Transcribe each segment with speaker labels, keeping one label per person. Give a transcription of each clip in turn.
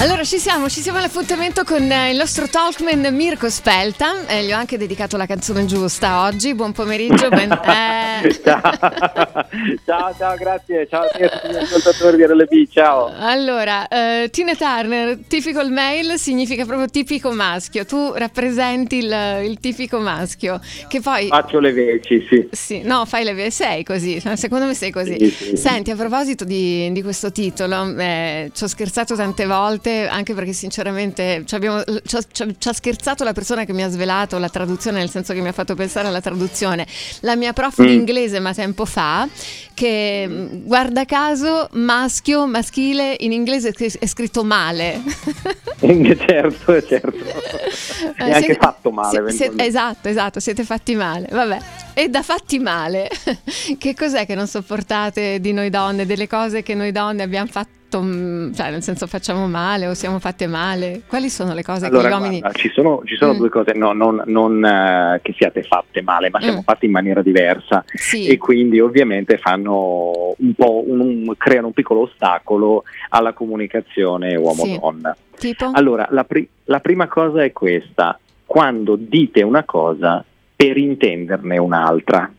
Speaker 1: Allora ci siamo, ci siamo all'appuntamento con eh, il nostro talkman Mirko Spelta, eh, gli ho anche dedicato la canzone giusta oggi, buon pomeriggio. Ben...
Speaker 2: Eh... ciao. ciao, ciao, grazie, ciao a tutti gli ascoltatori di RLB, ciao.
Speaker 1: Allora, eh, Tina Turner, typical male significa proprio tipico maschio, tu rappresenti il, il tipico maschio, che poi...
Speaker 2: Faccio le veci, sì.
Speaker 1: Sì, no, fai le veci, sei così, secondo me sei così. Sì, sì. Senti, a proposito di, di questo titolo, eh, ci ho scherzato tante volte anche perché sinceramente ci, abbiamo, ci, ha, ci, ha, scherzato la persona che mi ha svelato la traduzione, nel senso che mi ha fatto pensare alla traduzione, la mia prof mm. di inglese ma tempo fa, che mm, guarda caso maschio, maschile, in inglese è scritto male.
Speaker 2: certo, certo. È eh, anche fatto male.
Speaker 1: Siete, esatto, esatto, siete fatti male. Vabbè. E da fatti male, che cos'è che non sopportate di noi donne, delle cose che noi donne abbiamo fatto? Mm, cioè nel senso facciamo male o siamo fatte male? Quali sono le cose
Speaker 2: allora,
Speaker 1: che gli uomini...
Speaker 2: Guarda, ci sono, ci sono mm. due cose, no, non, non uh, che siate fatte male, ma siamo mm. fatte in maniera diversa sì. e quindi ovviamente fanno un po' un, un, creano un piccolo ostacolo alla comunicazione uomo-donna.
Speaker 1: Sì. Tipo?
Speaker 2: Allora, la, pri- la prima cosa è questa, quando dite una cosa per intenderne un'altra.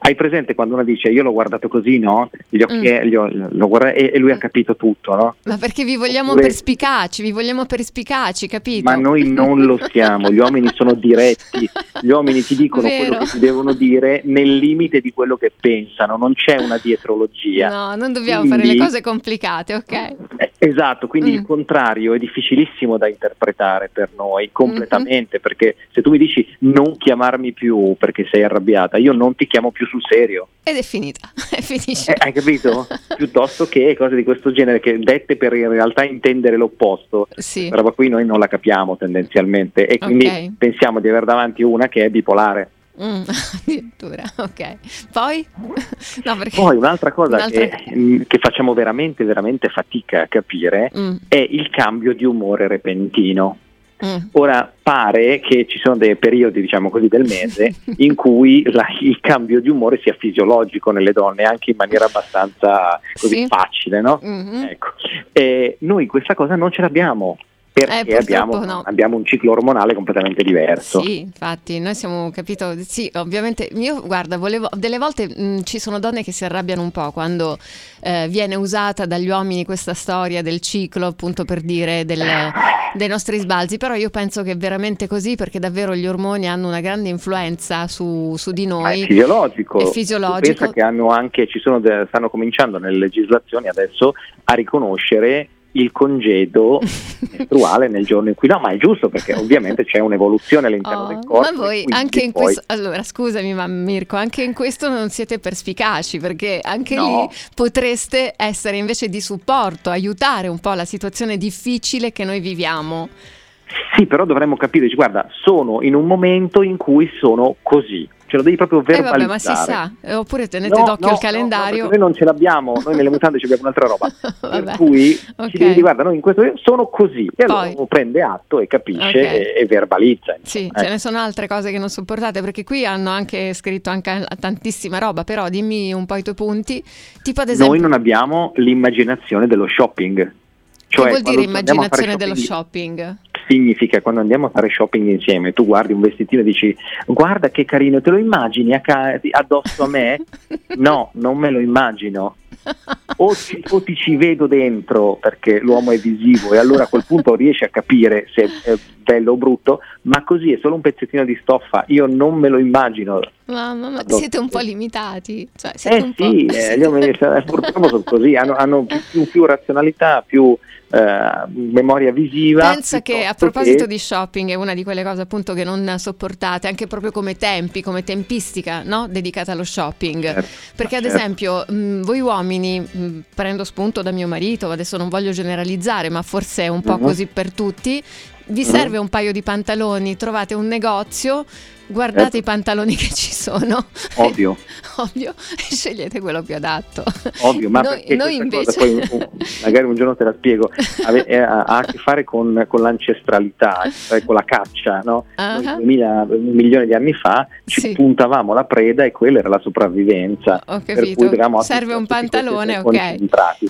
Speaker 2: Hai presente quando uno dice io l'ho guardato così, no? Gli occhi, mm. gli, lo guarda, e, e, lui ha capito tutto, no?
Speaker 1: Ma perché vi vogliamo Oppure, perspicaci, vi vogliamo perspicaci, capito?
Speaker 2: Ma noi non lo siamo, gli uomini sono diretti, gli uomini ti dicono Vero. quello che ti devono dire nel limite di quello che pensano, non c'è una dietrologia.
Speaker 1: No, non dobbiamo quindi, fare le cose complicate, ok?
Speaker 2: Esatto, quindi mm. il contrario è difficilissimo da interpretare per noi completamente, mm-hmm. perché se tu mi dici non chiamarmi più perché sei arrabbiata, io non ti chiamo più sul serio.
Speaker 1: Ed è finita, è finisce.
Speaker 2: Eh, hai capito? Piuttosto che cose di questo genere che dette per in realtà intendere l'opposto. Sì. Roba qui noi non la capiamo tendenzialmente e quindi okay. pensiamo di avere davanti una che è bipolare.
Speaker 1: Mm, addirittura, ok. Poi?
Speaker 2: No, Poi un'altra cosa un'altra... Che, mm, che, facciamo veramente, veramente fatica a capire mm. è il cambio di umore repentino. Mm. Ora pare che ci sono dei periodi, diciamo così, del mese in cui la, il cambio di umore sia fisiologico nelle donne, anche in maniera abbastanza così sì. facile, no? Mm-hmm. Ecco. noi questa cosa non ce l'abbiamo perché eh, abbiamo, no. abbiamo, un ciclo ormonale completamente diverso.
Speaker 1: Sì, infatti, noi siamo capito, sì, ovviamente, io guarda, volevo, delle volte mh, ci sono donne che si arrabbiano un po' quando eh, viene usata dagli uomini questa storia del ciclo, appunto per dire del, dei nostri sbalzi, però io penso che è veramente così perché davvero gli ormoni hanno una grande influenza su, su di noi.
Speaker 2: È fisiologico.
Speaker 1: È fisiologico.
Speaker 2: Pensa che hanno anche, ci sono, stanno cominciando nelle legislazioni adesso a riconoscere il congedo mestruale nel giorno in cui no, ma è giusto perché ovviamente c'è un'evoluzione all'interno
Speaker 1: oh,
Speaker 2: del corpo.
Speaker 1: Ma voi anche in poi... questo, allora scusami ma Mirko, anche in questo non siete perspicaci perché anche no. lì potreste essere invece di supporto, aiutare un po' la situazione difficile che noi viviamo.
Speaker 2: Sì, però dovremmo capire, guarda, sono in un momento in cui sono così ce lo devi proprio verbalizzare. Eh vabbè, ma si sa,
Speaker 1: eh, oppure tenete no, d'occhio
Speaker 2: no,
Speaker 1: il calendario.
Speaker 2: No, noi non ce l'abbiamo, noi nelle mutande abbiamo un'altra roba. per cui okay. ci devi guarda, noi in questo sono così. E allora uno prende atto e capisce okay. e, e, verbalizza.
Speaker 1: Sì, eh. ce ne sono altre cose che non sopportate, perché qui hanno anche scritto anche tantissima roba, però dimmi un po' i tuoi punti. Tipo ad esempio...
Speaker 2: Noi non abbiamo l'immaginazione dello shopping. Cioè,
Speaker 1: che vuol dire immaginazione dello shopping?
Speaker 2: Significa quando andiamo a fare shopping insieme, tu guardi un vestitino e dici guarda che carino, te lo immagini addosso a me? No, non me lo immagino. O, ci, o, ti ci vedo dentro perché l'uomo è visivo e allora a quel punto riesci a capire se è bello o brutto, ma così è solo un pezzettino di stoffa, io non me lo immagino.
Speaker 1: Mamma, ma siete un po' limitati. Cioè, eh
Speaker 2: sì, eh, gli uomini purtroppo sono così, hanno, hanno più, più, razionalità, più eh, memoria visiva.
Speaker 1: Pensa che a proposito che... di shopping è una di quelle cose appunto che non sopportate, anche proprio come tempi, come tempistica no? dedicata allo shopping. Certo, Perché ad certo. esempio mh, voi uomini, mh, prendo spunto da mio marito, adesso non voglio generalizzare, ma forse è un po' uh-huh. così per tutti, vi mm-hmm. serve un paio di pantaloni, trovate un negozio guardate eh. i pantaloni che ci sono.
Speaker 2: Ovvio.
Speaker 1: Ovvio, e scegliete quello più adatto.
Speaker 2: Ovvio, ma noi, noi invece... Poi, magari un giorno te la spiego, ha, a che fare con, con l'ancestralità, cioè con la caccia, no? Uh-huh. Noi, mila, un milione di anni fa ci sì. puntavamo la preda e quella era la sopravvivenza.
Speaker 1: Ho capito, serve un pantalone, ok.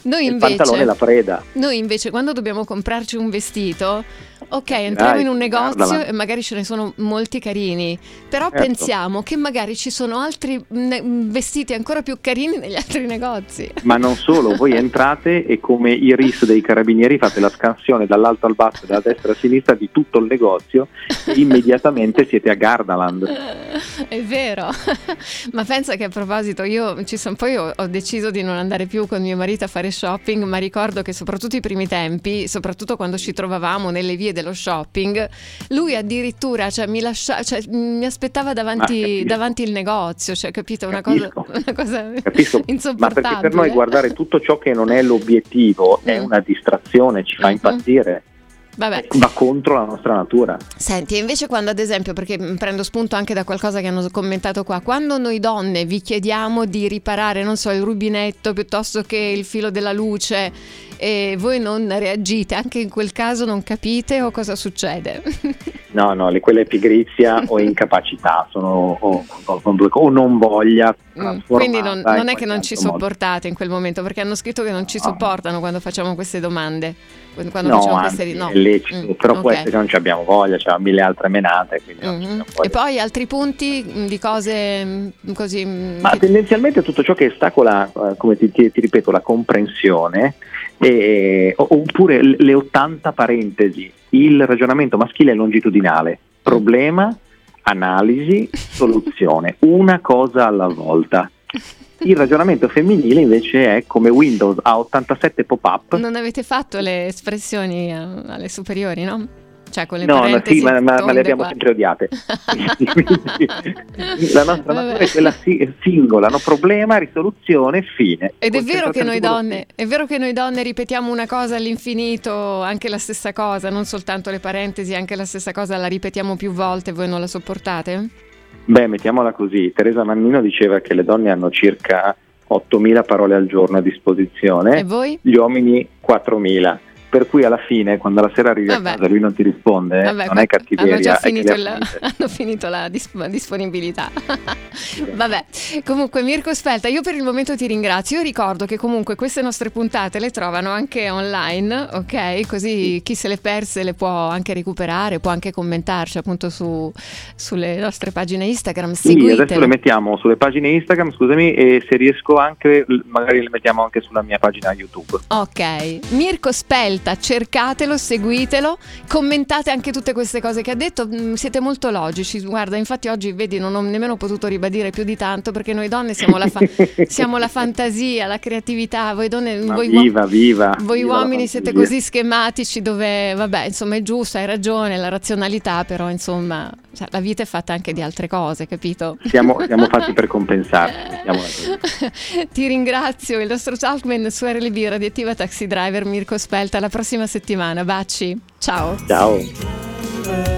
Speaker 2: Noi invece, Il pantalone e la preda.
Speaker 1: Noi invece quando dobbiamo comprarci un vestito Ok, entriamo in un negozio e magari ce ne sono molti carini, però certo. pensiamo che magari ci sono altri vestiti ancora più carini negli altri negozi.
Speaker 2: Ma non solo, voi entrate e come i RIS dei carabinieri fate la scansione dall'alto al basso dalla destra a sinistra di tutto il negozio e immediatamente siete a Gardaland.
Speaker 1: È vero, ma pensa che a proposito io ci son, poi ho, ho deciso di non andare più con mio marito a fare shopping, ma ricordo che soprattutto i primi tempi, soprattutto quando ci trovavamo nelle vie dello shopping, lui addirittura cioè, mi, lascia, cioè, mi, aspettava davanti, davanti, il negozio, cioè, capito? Una
Speaker 2: capisco.
Speaker 1: cosa, una cosa
Speaker 2: capisco.
Speaker 1: insopportabile.
Speaker 2: Ma perché per noi guardare tutto ciò che non è l'obiettivo è una distrazione, ci fa mm-hmm. impazzire. Vabbè. va contro la nostra natura.
Speaker 1: Senti, invece quando ad esempio, perché prendo spunto anche da qualcosa che hanno commentato qua, quando noi donne vi chiediamo di riparare, non so, il rubinetto piuttosto che il filo della luce e voi non reagite, anche in quel caso non capite o cosa succede?
Speaker 2: No, no, quella è pigrizia o incapacità, sono o, o, o non voglia.
Speaker 1: Mm, quindi non, non è che non ci sopportate in quel momento, perché hanno scritto che non ci sopportano quando facciamo queste domande. Quando
Speaker 2: no, facciamo queste no. lecito, mm, però okay. può essere che non ci abbiamo voglia, c'è mille altre menate.
Speaker 1: Mm-hmm. E poi altri punti mm, di cose mm, così...
Speaker 2: Ma che... tendenzialmente tutto ciò che ostacola, eh, come ti, ti, ti ripeto, la comprensione, eh, oppure le 80 parentesi, il ragionamento maschile è longitudinale, problema, analisi, soluzione, una cosa alla volta. Il ragionamento femminile invece è come Windows ha 87 pop-up.
Speaker 1: Non avete fatto le espressioni eh, alle superiori, no? Cioè con le
Speaker 2: no,
Speaker 1: no,
Speaker 2: sì, ma, ma, ma, le abbiamo
Speaker 1: qua.
Speaker 2: sempre odiate. la nostra natura è quella singola, no problema, risoluzione, fine.
Speaker 1: Ed è vero, che noi donne, è vero che noi donne ripetiamo una cosa all'infinito, anche la stessa cosa, non soltanto le parentesi, anche la stessa cosa la ripetiamo più volte, voi non la sopportate?
Speaker 2: Beh, mettiamola così, Teresa Mannino diceva che le donne hanno circa 8.000 parole al giorno a disposizione,
Speaker 1: e voi?
Speaker 2: gli uomini 4.000 per cui alla fine quando la sera arrivi Vabbè. a casa lui non ti risponde
Speaker 1: Vabbè,
Speaker 2: non è cattiveria
Speaker 1: hanno già finito, il, hanno finito la disp- disponibilità. Vabbè, comunque Mirko Spelta io per il momento ti ringrazio. Io ricordo che comunque queste nostre puntate le trovano anche online ok? Così chi se le perse le può anche recuperare può anche commentarci appunto su, sulle nostre pagine Instagram.
Speaker 2: Sì, adesso le mettiamo sulle pagine Instagram scusami e se riesco anche magari le mettiamo anche sulla mia pagina YouTube.
Speaker 1: Ok. Mirko Spelta scelta, cercatelo, seguitelo, commentate anche tutte queste cose che ha detto, mm, siete molto logici, guarda infatti oggi vedi non ho nemmeno potuto ribadire più di tanto perché noi donne siamo la, fa- siamo la fantasia, la creatività, voi donne, voi,
Speaker 2: viva, viva,
Speaker 1: voi
Speaker 2: viva
Speaker 1: uomini siete così schematici dove vabbè insomma è giusto, hai ragione, la razionalità però insomma cioè, la vita è fatta anche di altre cose, capito?
Speaker 2: Siamo, siamo fatti per compensare.
Speaker 1: Ti ringrazio, il nostro talkman su RLB Radioattiva Taxi Driver Mirko Spelta, alla prossima settimana, baci, ciao.
Speaker 2: Ciao.